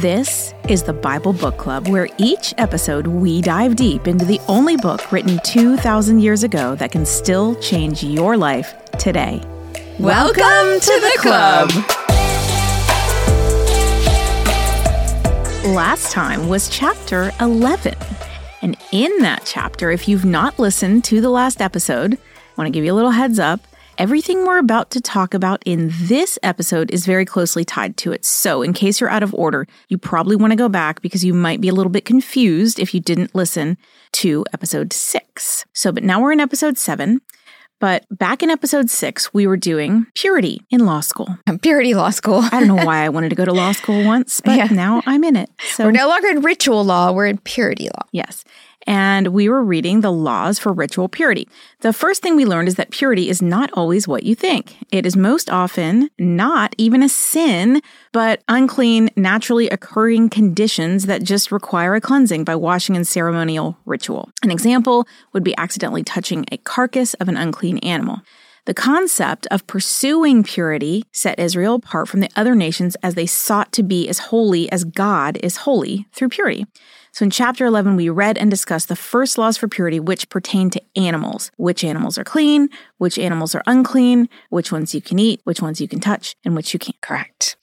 This is the Bible Book Club, where each episode we dive deep into the only book written 2,000 years ago that can still change your life today. Welcome to the club. Last time was chapter 11. And in that chapter, if you've not listened to the last episode, I want to give you a little heads up. Everything we're about to talk about in this episode is very closely tied to it. So, in case you're out of order, you probably want to go back because you might be a little bit confused if you didn't listen to episode six. So, but now we're in episode seven. But back in episode six, we were doing purity in law school. Purity law school. I don't know why I wanted to go to law school once, but Yeah. now I'm in it. So We're no longer in ritual law, we're in purity law. Yes. And we were reading the laws for ritual purity. The first thing we learned is that purity is not always what you think. It is most often not even a sin, but unclean, naturally occurring conditions that just require a cleansing by washing in ceremonial ritual. An example would be accidentally touching a carcass of an unclean animal. The concept of pursuing purity set Israel apart from the other nations as they sought to be as holy as God is holy through purity. So in chapter 11, we read and discussed the first laws for purity, which pertain to animals. Which animals are clean, which animals are unclean, which ones you can eat, which ones you can touch, and which you can't. Correct.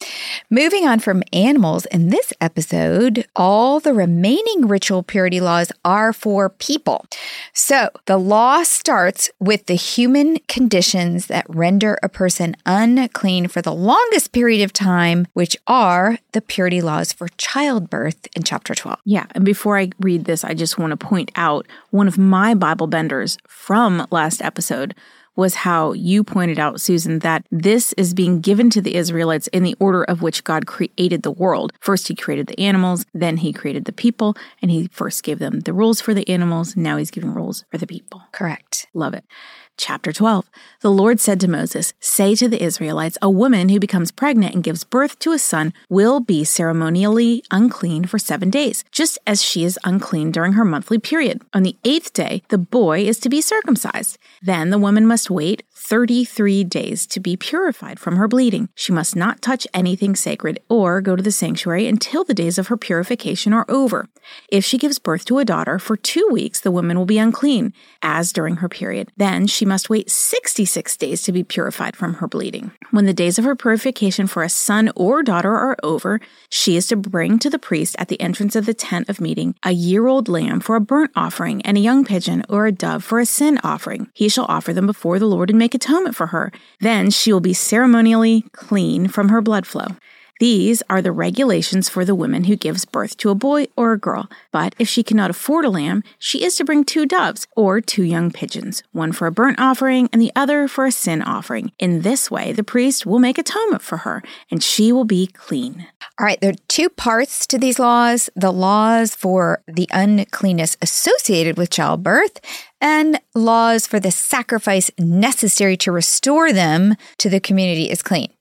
Moving on from animals, in this episode, all the remaining ritual purity laws are for people. So the law starts with the human conditions that render a person unclean for the longest period of time, which are the purity laws for childbirth in chapter 12. Yeah, and before I read this, I just want to point out one of my Bible benders from last episode was how you pointed out, Susan, that this is being given to the Israelites in the order of which God created the world. First, He created the animals, then He created the people, and He first gave them the rules for the animals. Now He's giving rules for the people. Correct. Love it. Chapter 12. The Lord said to Moses, Say to the Israelites, a woman who becomes pregnant and gives birth to a son will be ceremonially unclean for seven days, just as she is unclean during her monthly period. On the eighth day, the boy is to be circumcised. Then the woman must wait 33 days to be purified from her bleeding. She must not touch anything sacred or go to the sanctuary until the days of her purification are over. If she gives birth to a daughter, for two weeks the woman will be unclean, as during her period. Then she must wait 66 days to be purified from her bleeding. When the days of her purification for a son or daughter are over, she is to bring to the priest at the entrance of the tent of meeting a year old lamb for a burnt offering and a young pigeon or a dove for a sin offering. He shall offer them before the Lord and make atonement for her. Then she will be ceremonially clean from her blood flow. These are the regulations for the woman who gives birth to a boy or a girl. But if she cannot afford a lamb, she is to bring two doves or two young pigeons, one for a burnt offering and the other for a sin offering. In this way, the priest will make atonement for her, and she will be clean. All right, there are two parts to these laws the laws for the uncleanness associated with childbirth, and laws for the sacrifice necessary to restore them to the community is clean.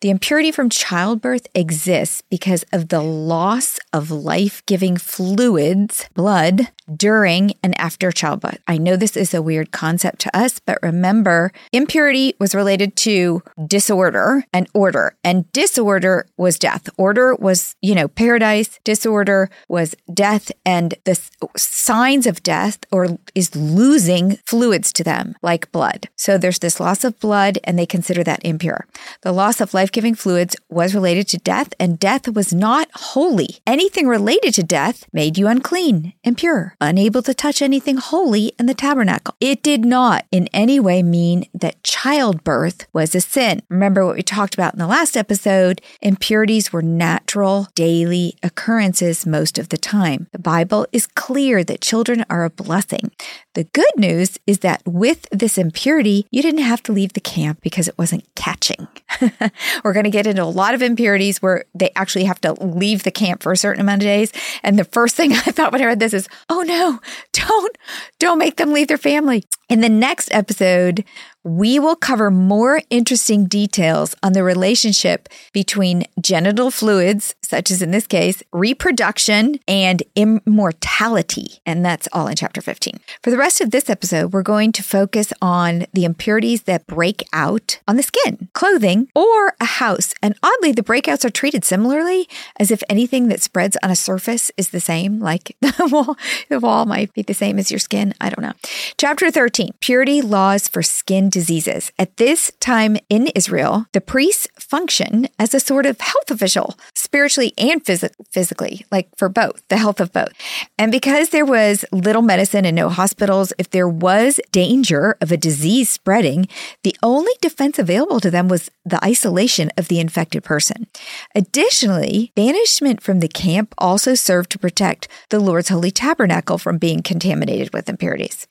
The impurity from childbirth exists because of the loss of life giving fluids, blood, during and after childbirth. I know this is a weird concept to us, but remember, impurity was related to disorder and order, and disorder was death. Order was, you know, paradise, disorder was death, and the signs of death or is losing fluids to them, like blood. So there's this loss of blood, and they consider that impure. The loss of life giving fluids was related to death, and death was not holy. Anything related to death made you unclean, impure, unable to touch anything holy in the tabernacle. It did not in any way mean that childbirth was a sin. Remember what we talked about in the last episode? Impurities were natural, daily occurrences most of the time. The Bible is clear that children are a blessing. The good news is that with this impurity, you didn't have to leave the camp because it wasn't catching. We're going to get into a lot of impurities where they actually have to leave the camp for a certain amount of days. And the first thing I thought when I read this is, oh no, don't, don't make them leave their family. In the next episode, we will cover more interesting details on the relationship between genital fluids, such as in this case, reproduction and immortality. And that's all in chapter 15. For the rest of this episode, we're going to focus on the impurities that break out on the skin, clothing, or a house. And oddly, the breakouts are treated similarly as if anything that spreads on a surface is the same, like the wall, the wall might be the same as your skin. I don't know. Chapter 13 Purity Laws for Skin Diseases. At this time in Israel, the priests function as a sort of health official, spiritually and phys- physically, like for both, the health of both. And because there was little medicine and no hospitals, if there was danger of a disease spreading, the only defense available to them was the isolation of the infected person. Additionally, banishment from the camp also served to protect the Lord's holy tabernacle from being contaminated with impurities.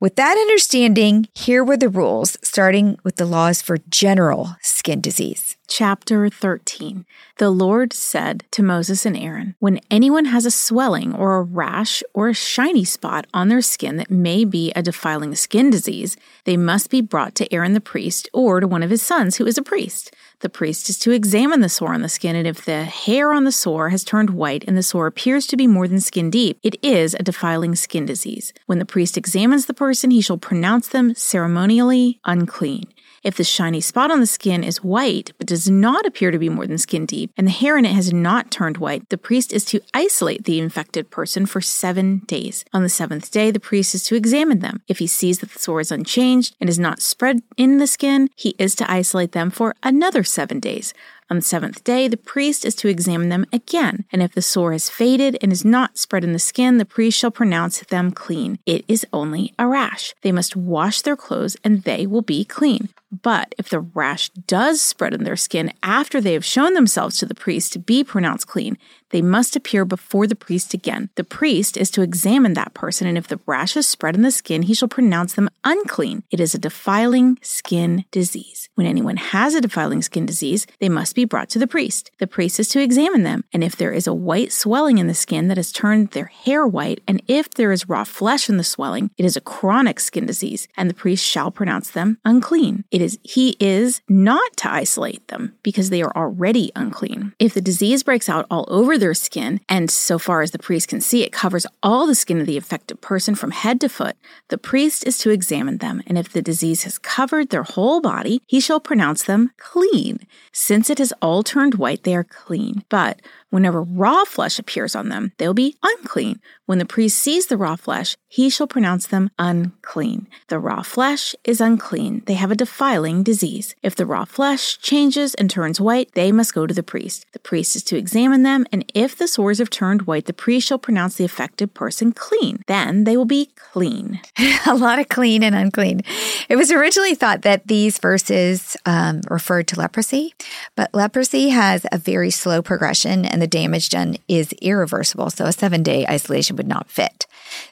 With that understanding, here were the rules, starting with the laws for general skin disease. Chapter 13 The Lord said to Moses and Aaron, When anyone has a swelling or a rash or a shiny spot on their skin that may be a defiling skin disease, they must be brought to Aaron the priest or to one of his sons who is a priest. The priest is to examine the sore on the skin, and if the hair on the sore has turned white and the sore appears to be more than skin deep, it is a defiling skin disease. When the priest examines the person, he shall pronounce them ceremonially unclean. If the shiny spot on the skin is white but does not appear to be more than skin deep, and the hair in it has not turned white, the priest is to isolate the infected person for seven days. On the seventh day, the priest is to examine them. If he sees that the sore is unchanged and is not spread in the skin, he is to isolate them for another seven days. On the seventh day, the priest is to examine them again, and if the sore has faded and is not spread in the skin, the priest shall pronounce them clean. It is only a rash. They must wash their clothes, and they will be clean. But if the rash does spread in their skin after they have shown themselves to the priest to be pronounced clean, they must appear before the priest again. The priest is to examine that person, and if the rash is spread in the skin, he shall pronounce them unclean. It is a defiling skin disease. When anyone has a defiling skin disease, they must be brought to the priest. The priest is to examine them, and if there is a white swelling in the skin that has turned their hair white, and if there is raw flesh in the swelling, it is a chronic skin disease, and the priest shall pronounce them unclean. It is he is not to isolate them because they are already unclean. If the disease breaks out all over their skin, and so far as the priest can see, it covers all the skin of the affected person from head to foot. The priest is to examine them, and if the disease has covered their whole body, he shall pronounce them clean. Since it has all turned white, they are clean. But Whenever raw flesh appears on them, they'll be unclean. When the priest sees the raw flesh, he shall pronounce them unclean. The raw flesh is unclean. They have a defiling disease. If the raw flesh changes and turns white, they must go to the priest. The priest is to examine them, and if the sores have turned white, the priest shall pronounce the affected person clean. Then they will be clean. a lot of clean and unclean. It was originally thought that these verses um, referred to leprosy, but leprosy has a very slow progression and the damage done is irreversible, so a seven day isolation would not fit.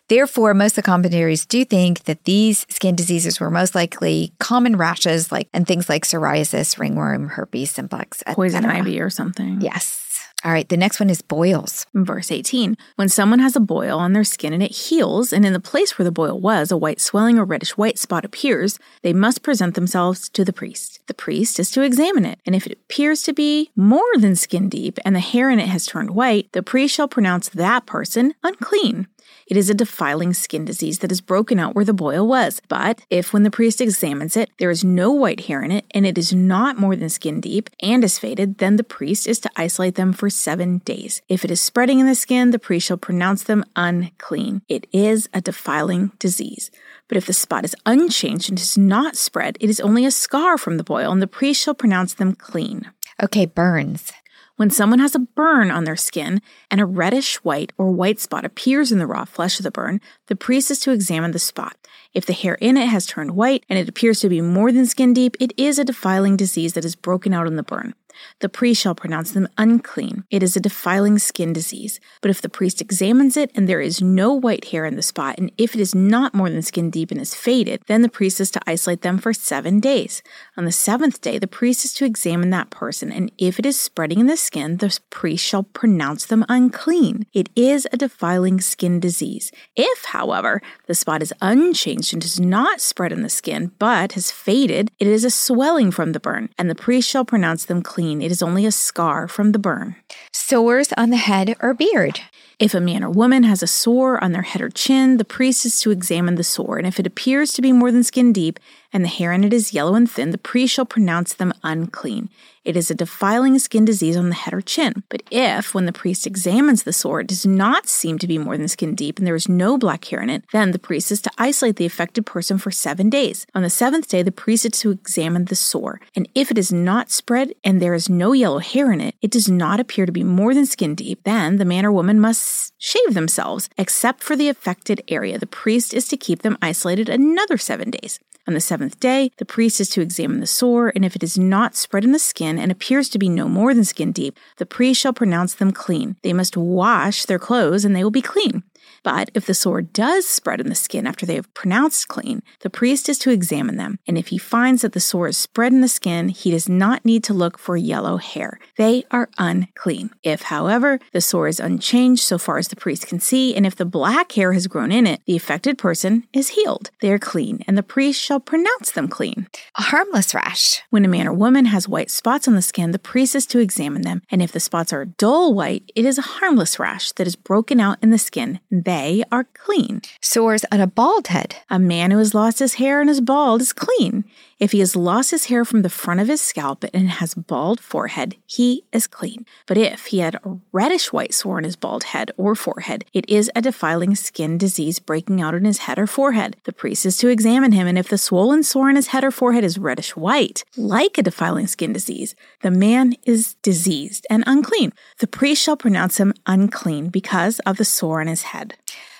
Therefore, most of the commentaries do think that these skin diseases were most likely common rashes, like and things like psoriasis, ringworm, herpes simplex, poison ivy, or something. Yes. All right, the next one is boils. Verse 18 When someone has a boil on their skin and it heals, and in the place where the boil was, a white swelling or reddish white spot appears, they must present themselves to the priest. The priest is to examine it, and if it appears to be more than skin deep and the hair in it has turned white, the priest shall pronounce that person unclean. It is a defiling skin disease that is broken out where the boil was. But if, when the priest examines it, there is no white hair in it and it is not more than skin deep and is faded, then the priest is to isolate them for seven days. If it is spreading in the skin, the priest shall pronounce them unclean. It is a defiling disease. But if the spot is unchanged and does not spread, it is only a scar from the boil, and the priest shall pronounce them clean. Okay, burns. When someone has a burn on their skin and a reddish white or white spot appears in the raw flesh of the burn, the priest is to examine the spot. If the hair in it has turned white and it appears to be more than skin deep, it is a defiling disease that has broken out in the burn. The priest shall pronounce them unclean. It is a defiling skin disease. But if the priest examines it and there is no white hair in the spot, and if it is not more than skin deep and is faded, then the priest is to isolate them for seven days. On the seventh day, the priest is to examine that person, and if it is spreading in the skin, the priest shall pronounce them unclean. It is a defiling skin disease. If, however, the spot is unchanged and does not spread in the skin, but has faded, it is a swelling from the burn, and the priest shall pronounce them clean. It is only a scar from the burn. Sores on the head or beard. If a man or woman has a sore on their head or chin, the priest is to examine the sore, and if it appears to be more than skin deep, and the hair in it is yellow and thin, the priest shall pronounce them unclean. It is a defiling skin disease on the head or chin. But if, when the priest examines the sore, it does not seem to be more than skin deep and there is no black hair in it, then the priest is to isolate the affected person for seven days. On the seventh day, the priest is to examine the sore. And if it is not spread and there is no yellow hair in it, it does not appear to be more than skin deep, then the man or woman must shave themselves, except for the affected area. The priest is to keep them isolated another seven days. On the seventh day, the priest is to examine the sore, and if it is not spread in the skin and appears to be no more than skin deep, the priest shall pronounce them clean. They must wash their clothes, and they will be clean. But if the sore does spread in the skin after they have pronounced clean, the priest is to examine them. And if he finds that the sore is spread in the skin, he does not need to look for yellow hair. They are unclean. If, however, the sore is unchanged so far as the priest can see, and if the black hair has grown in it, the affected person is healed. They are clean, and the priest shall pronounce them clean. A harmless rash. When a man or woman has white spots on the skin, the priest is to examine them. And if the spots are dull white, it is a harmless rash that is broken out in the skin. They they are clean. Sores on a bald head. A man who has lost his hair and is bald is clean. If he has lost his hair from the front of his scalp and has bald forehead, he is clean. But if he had a reddish white sore on his bald head or forehead, it is a defiling skin disease breaking out on his head or forehead. The priest is to examine him, and if the swollen sore on his head or forehead is reddish white, like a defiling skin disease, the man is diseased and unclean. The priest shall pronounce him unclean because of the sore on his head.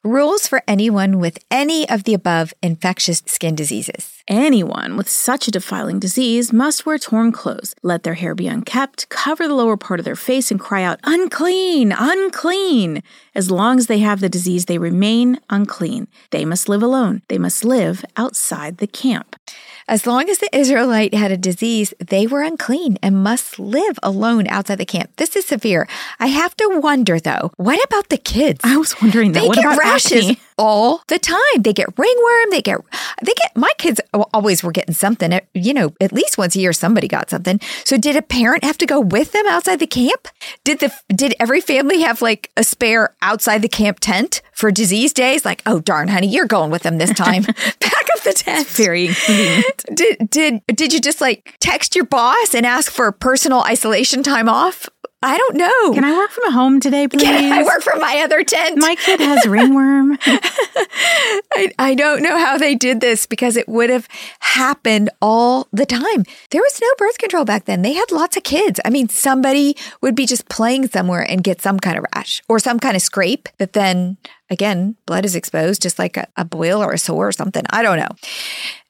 Rules for anyone with any of the above infectious skin diseases. Anyone with such a defiling disease must wear torn clothes, let their hair be unkept, cover the lower part of their face, and cry out, unclean, unclean. As long as they have the disease, they remain unclean. They must live alone. They must live outside the camp. As long as the Israelite had a disease, they were unclean and must live alone outside the camp. This is severe. I have to wonder though, what about the kids? I was wondering that. They what get about rashes? All the time. They get ringworm. They get, they get, my kids always were getting something. Eh, you know, at least once a year, somebody got something. So did a parent have to go with them outside the camp? Did the, did every family have like a spare outside the camp tent for disease days? Like, oh darn, honey, you're going with them this time. Pack up the tent. Very convenient. Did did did you just like text your boss and ask for personal isolation time off? I don't know. Can I work from home today, please? Can I work from my other tent? My kid has ringworm. I, I don't know how they did this because it would have happened all the time. There was no birth control back then. They had lots of kids. I mean, somebody would be just playing somewhere and get some kind of rash or some kind of scrape that then, again, blood is exposed, just like a, a boil or a sore or something. I don't know.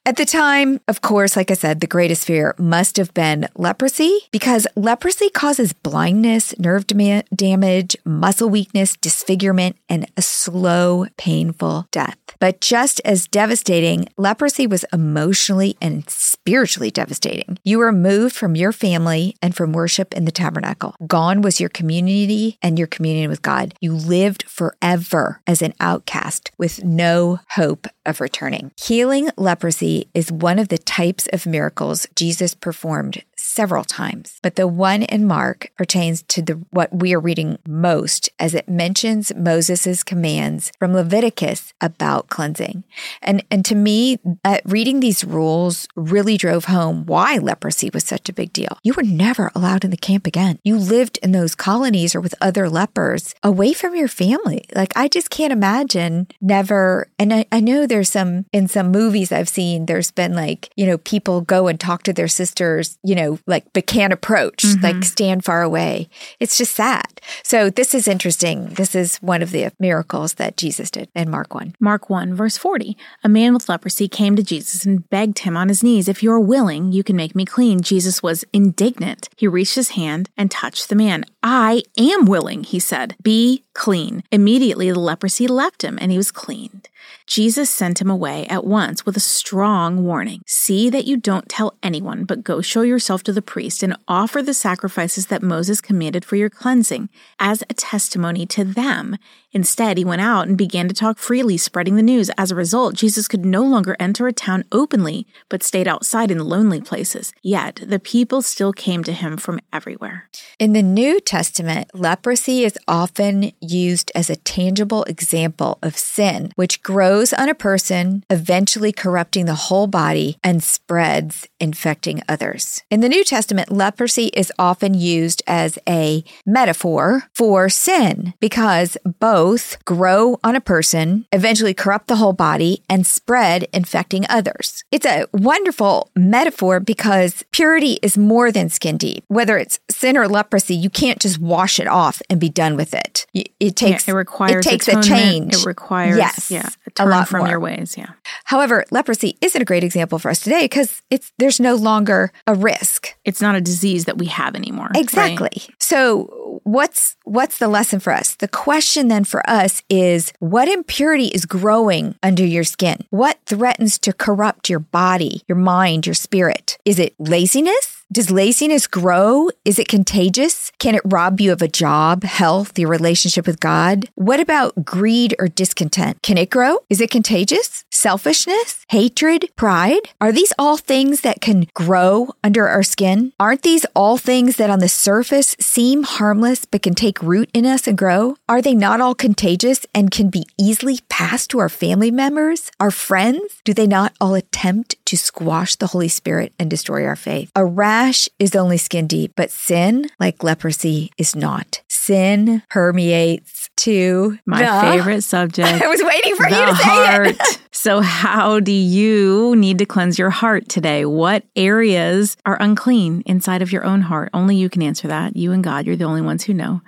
At the time, of course, like I said, the greatest fear must have been leprosy because leprosy causes blindness, nerve dam- damage, muscle weakness, disfigurement, and a slow, painful death. But just as devastating, leprosy was emotionally and spiritually devastating. You were moved from your family and from worship in the tabernacle. Gone was your community and your communion with God. You lived forever as an outcast with no hope of returning. Healing leprosy is one of the types of miracles Jesus performed several times, but the one in Mark pertains to the what we are reading most as it mentions Moses' commands from Leviticus about cleansing. And and to me, uh, reading these rules really drove home why leprosy was such a big deal. You were never allowed in the camp again. You lived in those colonies or with other lepers away from your family. Like I just can't imagine never and I, I know there's some in some movies I've seen, there's been like, you know, people go and talk to their sisters, you know, no, like, but can't approach, mm-hmm. like, stand far away. It's just that. So this is interesting. This is one of the miracles that Jesus did in Mark 1. Mark 1, verse 40. A man with leprosy came to Jesus and begged him on his knees, If you are willing, you can make me clean. Jesus was indignant. He reached his hand and touched the man. I am willing, he said. Be clean. Immediately the leprosy left him and he was cleaned. Jesus sent him away at once with a strong warning See that you don't tell anyone, but go show yourself to the priest and offer the sacrifices that Moses commanded for your cleansing as a testimony to them. Instead, he went out and began to talk freely, spreading the news. As a result, Jesus could no longer enter a town openly, but stayed outside in lonely places. Yet, the people still came to him from everywhere. In the New Testament, leprosy is often used as a tangible example of sin, which grows on a person, eventually corrupting the whole body and spreads, infecting others. In the New Testament, leprosy is often used as a metaphor for sin because both grow on a person, eventually corrupt the whole body, and spread, infecting others. It's a wonderful metaphor because purity is more than skin deep. Whether it's sin or leprosy, you can't just wash it off and be done with it. It takes yeah, it requires it takes a change. It requires yes, yeah, a a lot from more. your ways. Yeah. However, leprosy isn't a great example for us today because it's there's no longer a risk. It's not a disease that we have anymore. Exactly. Right? So what's what's the lesson for us? The question then for us is what impurity is growing under your skin? What threatens to corrupt your body, your mind, your spirit? Is it laziness? Does laziness grow? Is it contagious? Can it rob you of a job, health, your relationship with God? What about greed or discontent? Can it grow? Is it contagious? Selfishness, hatred, pride? Are these all things that can grow under our skin? Aren't these all things that on the surface seem harmless but can take root in us and grow? Are they not all contagious and can be easily passed to our family members, our friends? Do they not all attempt to squash the Holy Spirit and destroy our faith? A rash is only skin deep, but sin, like leprosy, is not. Sin permeates to my the, favorite subject. I was waiting for you to heart. say it. so, how do you need to cleanse your heart today? What areas are unclean inside of your own heart? Only you can answer that. You and God, you're the only ones who know.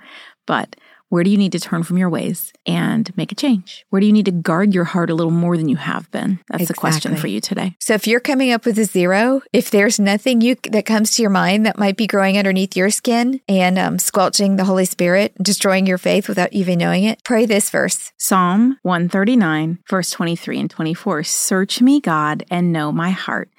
But where do you need to turn from your ways and make a change? Where do you need to guard your heart a little more than you have been? That's exactly. the question for you today. So if you're coming up with a zero, if there's nothing you that comes to your mind that might be growing underneath your skin and um, squelching the Holy Spirit, destroying your faith without even knowing it, pray this verse. Psalm 139, verse 23 and 24. Search me, God, and know my heart.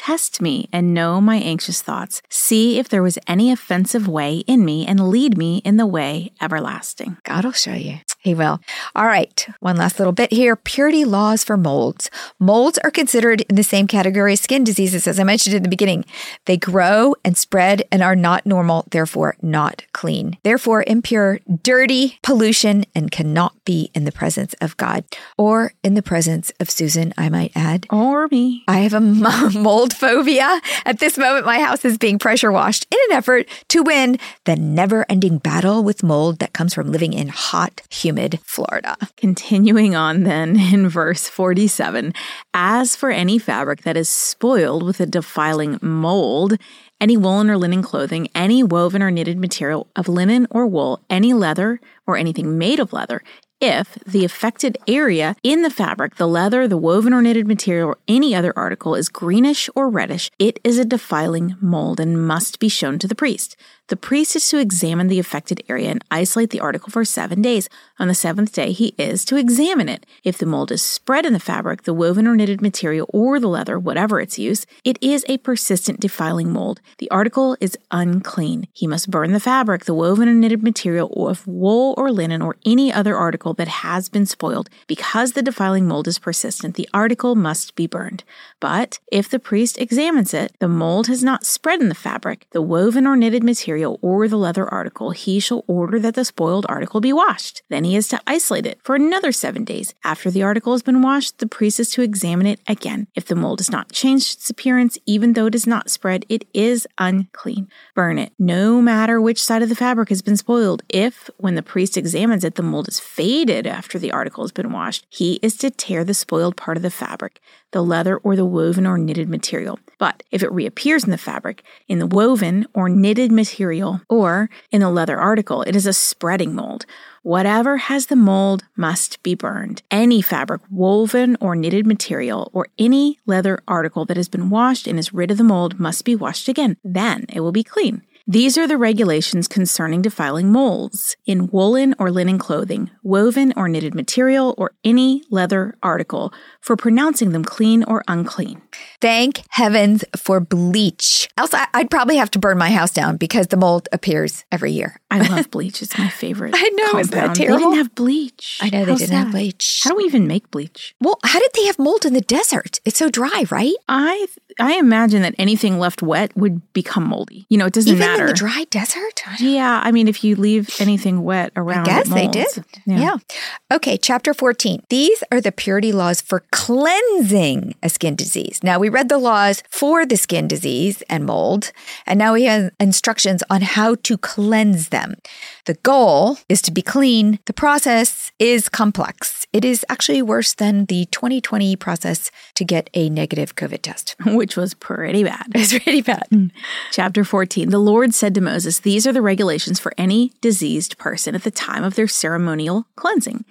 Test me and know my anxious thoughts. See if there was any offensive way in me and lead me in the way everlasting. God will show you. He will. All right. One last little bit here. Purity laws for molds. Molds are considered in the same category as skin diseases, as I mentioned in the beginning. They grow and spread and are not normal, therefore not clean. Therefore impure, dirty, pollution, and cannot be in the presence of God or in the presence of Susan, I might add. Or me. I have a mold phobia. At this moment, my house is being pressure washed in an effort to win the never ending battle with mold that comes from living in hot, humid, humid Florida. Continuing on then in verse 47 As for any fabric that is spoiled with a defiling mold, any woolen or linen clothing, any woven or knitted material of linen or wool, any leather or anything made of leather, if the affected area in the fabric, the leather, the woven or knitted material, or any other article is greenish or reddish, it is a defiling mold and must be shown to the priest. The priest is to examine the affected area and isolate the article for seven days. On the seventh day, he is to examine it. If the mold is spread in the fabric, the woven or knitted material, or the leather, whatever its use, it is a persistent defiling mold. The article is unclean. He must burn the fabric, the woven or knitted material, or of wool or linen, or any other article that has been spoiled. Because the defiling mold is persistent, the article must be burned. But if the priest examines it, the mold has not spread in the fabric, the woven or knitted material, material or the leather article, he shall order that the spoiled article be washed. Then he is to isolate it for another seven days. After the article has been washed, the priest is to examine it again. If the mold has not changed its appearance, even though it is not spread, it is unclean. Burn it, no matter which side of the fabric has been spoiled. If, when the priest examines it, the mold is faded, faded after the article has been washed, he is to tear the spoiled part of the fabric, the leather or the woven or knitted material. But if it reappears in the fabric, in the woven or knitted material, or in the leather article, it is a spreading mold. Whatever has the mold must be burned. Any fabric, woven or knitted material, or any leather article that has been washed and is rid of the mold must be washed again. Then it will be clean. These are the regulations concerning defiling molds in woolen or linen clothing, woven or knitted material, or any leather article for pronouncing them clean or unclean. Thank heavens for bleach. Else, I- would probably have to burn my house down because the mold appears every year. I love bleach. It's my favorite. I know. Compound. Is that terrible? They didn't have bleach. I know they didn't have bleach. How do we even make bleach? Well, how did they have mold in the desert? It's so dry, right? I I imagine that anything left wet would become moldy. You know, it doesn't Even matter. in the dry desert? Yeah, I mean, if you leave anything wet around, I guess they did. Yeah. Okay, chapter 14. These are the purity laws for cleansing a skin disease. Now, we read the laws for the skin disease and mold, and now we have instructions on how to cleanse them. The goal is to be clean. The process is complex. It is actually worse than the 2020 process to get a negative COVID test, which was pretty bad. It's pretty bad. Mm. Chapter 14 The Lord said to Moses, These are the regulations for any diseased person at the time of their ceremonial cleansing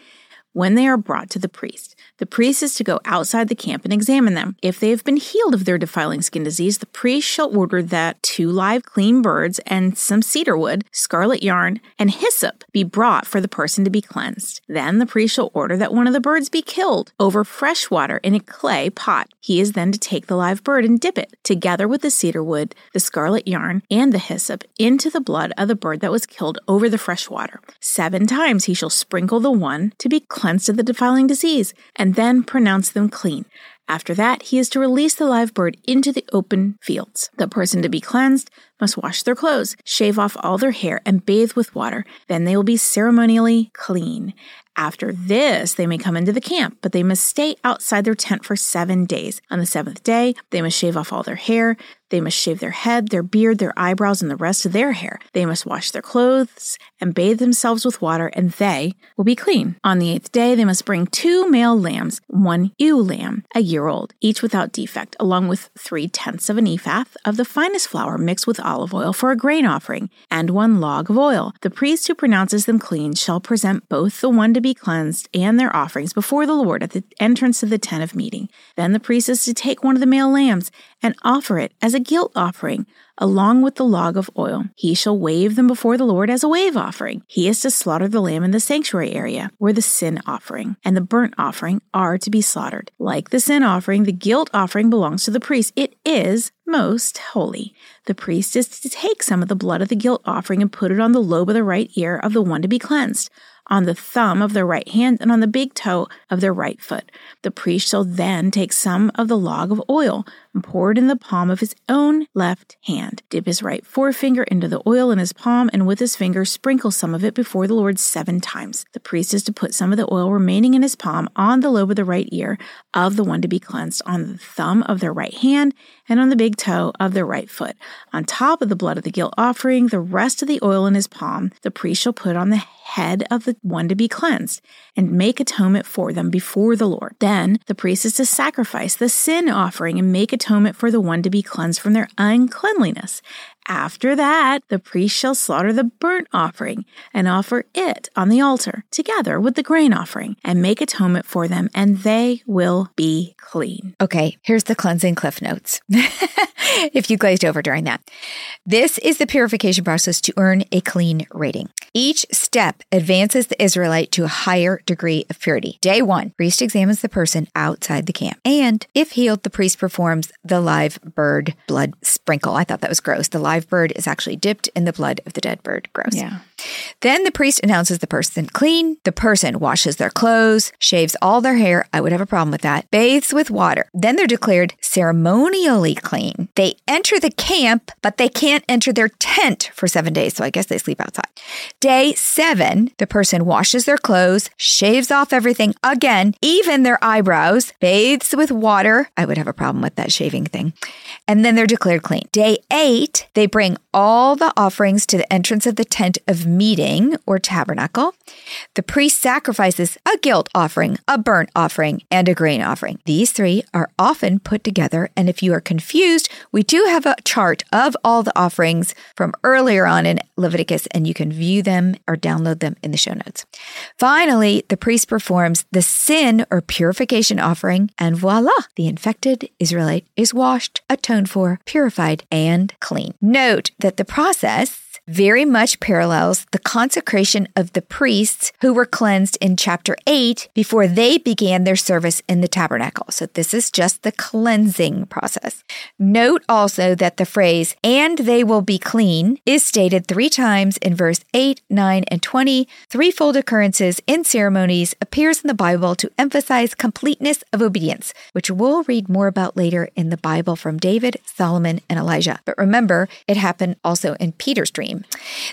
when they are brought to the priest. The priest is to go outside the camp and examine them. If they have been healed of their defiling skin disease, the priest shall order that two live clean birds and some cedar wood, scarlet yarn, and hyssop be brought for the person to be cleansed. Then the priest shall order that one of the birds be killed over fresh water in a clay pot. He is then to take the live bird and dip it, together with the cedar wood, the scarlet yarn, and the hyssop, into the blood of the bird that was killed over the fresh water. Seven times he shall sprinkle the one to be cleansed of the defiling disease, and then pronounce them clean. After that, he is to release the live bird into the open fields. The person to be cleansed must wash their clothes, shave off all their hair, and bathe with water. Then they will be ceremonially clean. After this, they may come into the camp, but they must stay outside their tent for seven days. On the seventh day, they must shave off all their hair. They must shave their head, their beard, their eyebrows, and the rest of their hair. They must wash their clothes and bathe themselves with water, and they will be clean. On the eighth day, they must bring two male lambs, one ewe lamb, a year old, each without defect, along with three tenths of an ephah of the finest flour mixed with olive oil for a grain offering, and one log of oil. The priest who pronounces them clean shall present both the one to be cleansed and their offerings before the Lord at the entrance of the tent of meeting. Then the priest is to take one of the male lambs and offer it as a guilt offering along with the log of oil. He shall wave them before the Lord as a wave offering. He is to slaughter the lamb in the sanctuary area, where the sin offering and the burnt offering are to be slaughtered. Like the sin offering, the guilt offering belongs to the priest. It is most holy. The priest is to take some of the blood of the guilt offering and put it on the lobe of the right ear of the one to be cleansed on the thumb of their right hand and on the big toe of their right foot. The priest shall then take some of the log of oil and pour it in the palm of his own left hand. Dip his right forefinger into the oil in his palm and with his finger sprinkle some of it before the Lord seven times. The priest is to put some of the oil remaining in his palm on the lobe of the right ear of the one to be cleansed, on the thumb of their right hand, and on the big toe of their right foot. On top of the blood of the guilt offering, the rest of the oil in his palm, the priest shall put on the head of the one to be cleansed and make atonement for them before the Lord. Then the priest is to sacrifice the sin offering and make atonement for the one to be cleansed from their uncleanliness. After that, the priest shall slaughter the burnt offering and offer it on the altar together with the grain offering and make atonement for them, and they will be clean. Okay, here's the cleansing cliff notes. if you glazed over during that. This is the purification process to earn a clean rating. Each step advances the Israelite to a higher degree of purity. Day one, priest examines the person outside the camp. And if healed, the priest performs the live bird blood sprinkle. I thought that was gross. The live bird is actually dipped in the blood of the dead bird. Gross. Yeah. Then the priest announces the person clean. The person washes their clothes, shaves all their hair. I would have a problem with that. Bathes with water. Then they're declared ceremonially clean. They enter the camp, but they can't enter their tent for seven days. So I guess they sleep outside. Day seven, the person washes their clothes, shaves off everything again, even their eyebrows, bathes with water. I would have a problem with that shaving thing. And then they're declared clean. Day eight, they bring all the offerings to the entrance of the tent of meeting or tabernacle, the priest sacrifices a guilt offering, a burnt offering, and a grain offering. These three are often put together. And if you are confused, we do have a chart of all the offerings from earlier on in Leviticus, and you can view them or download them in the show notes. Finally, the priest performs the sin or purification offering, and voila, the infected Israelite is washed, atoned for, purified, and clean. Note that the process very much parallels the consecration of the priests who were cleansed in chapter 8 before they began their service in the tabernacle. So this is just the cleansing process. Note also that the phrase, and they will be clean, is stated three times in verse 8, 9, and 20. Threefold occurrences in ceremonies appears in the Bible to emphasize completeness of obedience, which we'll read more about later in the Bible from David, Solomon, and Elijah. But remember, it happened also in Peter's dream.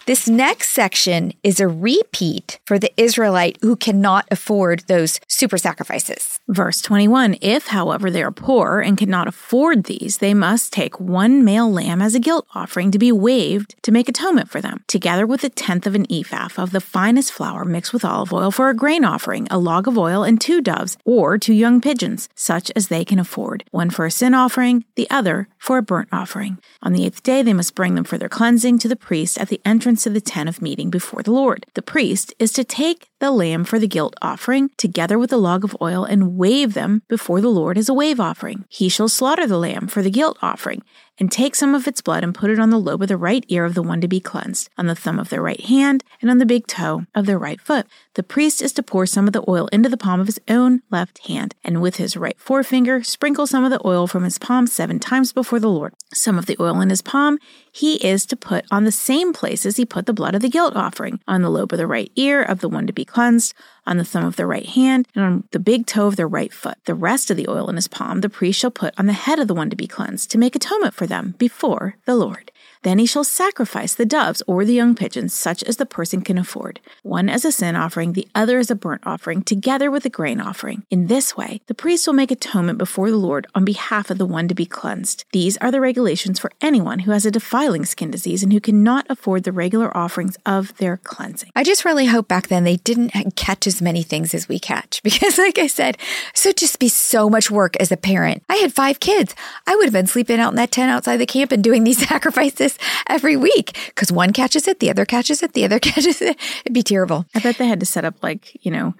This next section is a repeat for the Israelite who cannot afford those super sacrifices. Verse 21 If, however, they are poor and cannot afford these, they must take one male lamb as a guilt offering to be waved to make atonement for them, together with a tenth of an ephah of the finest flour mixed with olive oil for a grain offering, a log of oil, and two doves or two young pigeons, such as they can afford, one for a sin offering, the other for a burnt offering. On the eighth day, they must bring them for their cleansing to the priest priest at the entrance of the tent of meeting before the Lord. The priest is to take the lamb for the guilt offering, together with the log of oil, and wave them before the Lord as a wave offering. He shall slaughter the lamb for the guilt offering, and take some of its blood and put it on the lobe of the right ear of the one to be cleansed, on the thumb of their right hand, and on the big toe of their right foot. The priest is to pour some of the oil into the palm of his own left hand, and with his right forefinger sprinkle some of the oil from his palm seven times before the Lord. Some of the oil in his palm he is to put on the same places he put the blood of the guilt offering, on the lobe of the right ear of the one to be cleansed, on the thumb of the right hand, and on the big toe of their right foot. The rest of the oil in his palm the priest shall put on the head of the one to be cleansed, to make atonement for them before the Lord. Then he shall sacrifice the doves or the young pigeons, such as the person can afford, one as a sin offering, the other as a burnt offering, together with a grain offering. In this way, the priest will make atonement before the Lord on behalf of the one to be cleansed. These are the regulations for anyone who has a defiling skin disease and who cannot afford the regular offerings of their cleansing. I just really hope back then they didn't catch as many things as we catch because, like I said, so just be so much work as a parent. I had five kids. I would have been sleeping out in that tent outside the camp and doing these sacrifices every week because one catches it, the other catches it, the other catches it. It'd be terrible. I bet they had to set up like, you know,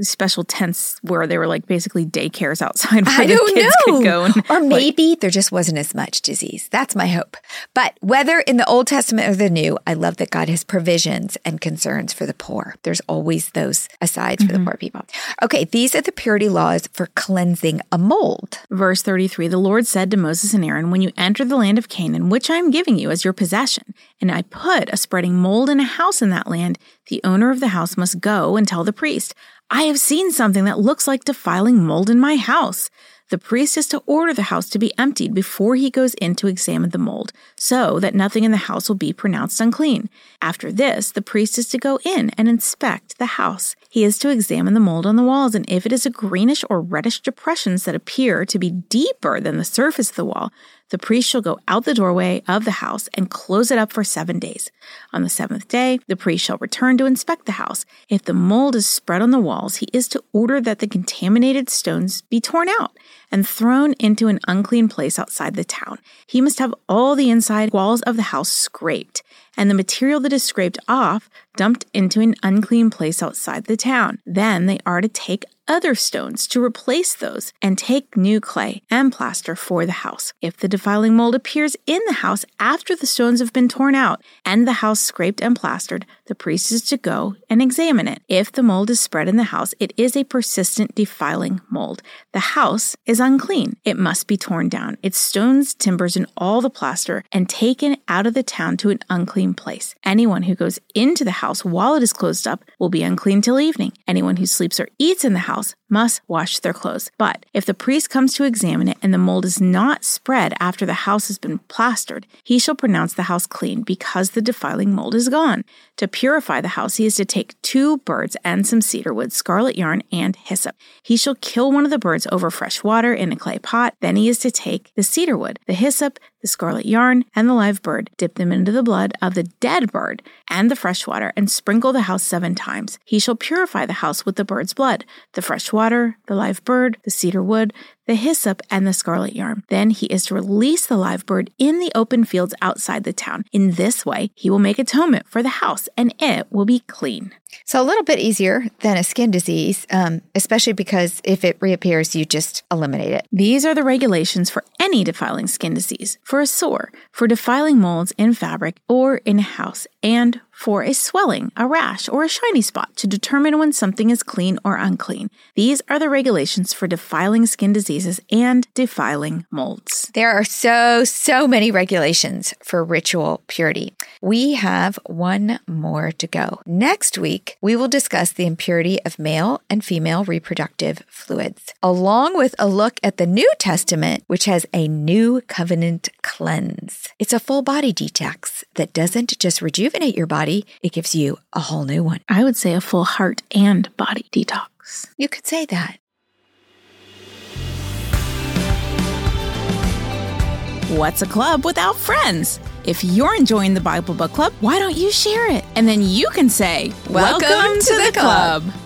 special tents where they were like basically daycares outside where I the kids know. could go. And, or maybe like, there just wasn't as much disease. That's my hope. But whether in the Old Testament or the New, I love that God has provisions and concerns for the poor. There's always those asides mm-hmm. for the mm-hmm. poor people. Okay, these are the purity laws for cleansing a mold. Verse 33 The Lord said to Moses and Aaron, When you enter the land of Canaan, which I am giving you as your possession, and I put a spreading mold in a house in that land, the owner of the house must go and tell the priest, I have seen something that looks like defiling mold in my house. The priest is to order the house to be emptied before he goes in to examine the mold, so that nothing in the house will be pronounced unclean. After this, the priest is to go in and inspect the house. He is to examine the mold on the walls, and if it is a greenish or reddish depressions that appear to be deeper than the surface of the wall, the priest shall go out the doorway of the house and close it up for seven days. On the seventh day, the priest shall return to inspect the house. If the mold is spread on the walls, he is to order that the contaminated stones be torn out and thrown into an unclean place outside the town. He must have all the inside walls of the house scraped, and the material that is scraped off dumped into an unclean place outside the town. Then they are to take other stones to replace those and take new clay and plaster for the house. If the defiling mold appears in the house after the stones have been torn out and the house scraped and plastered, the priest is to go and examine it. If the mold is spread in the house, it is a persistent defiling mold. The house is unclean. It must be torn down, its stones, timbers, and all the plaster, and taken out of the town to an unclean place. Anyone who goes into the house while it is closed up will be unclean till evening. Anyone who sleeps or eats in the house house must wash their clothes. But if the priest comes to examine it and the mold is not spread after the house has been plastered, he shall pronounce the house clean because the defiling mold is gone. To purify the house, he is to take two birds and some cedar wood, scarlet yarn, and hyssop. He shall kill one of the birds over fresh water in a clay pot. Then he is to take the cedar wood, the hyssop, the scarlet yarn, and the live bird. Dip them into the blood of the dead bird and the fresh water, and sprinkle the house seven times. He shall purify the house with the bird's blood, the fresh water, the live bird, the cedar wood, the hyssop, and the scarlet yarn. Then he is to release the live bird in the open fields outside the town. In this way, he will make atonement for the house, and it will be clean. So, a little bit easier than a skin disease, um, especially because if it reappears, you just eliminate it. These are the regulations for any defiling skin disease, for a sore, for defiling molds in fabric or in a house, and for a swelling, a rash, or a shiny spot to determine when something is clean or unclean. These are the regulations for defiling skin diseases and defiling molds. There are so, so many regulations for ritual purity. We have one more to go. Next week, we will discuss the impurity of male and female reproductive fluids, along with a look at the New Testament, which has a new covenant cleanse. It's a full body detox that doesn't just rejuvenate your body, it gives you a whole new one. I would say a full heart and body detox. You could say that. What's a club without friends? If you're enjoying the Bible Book Club, why don't you share it? And then you can say, Welcome, Welcome to, to, the, the club. club.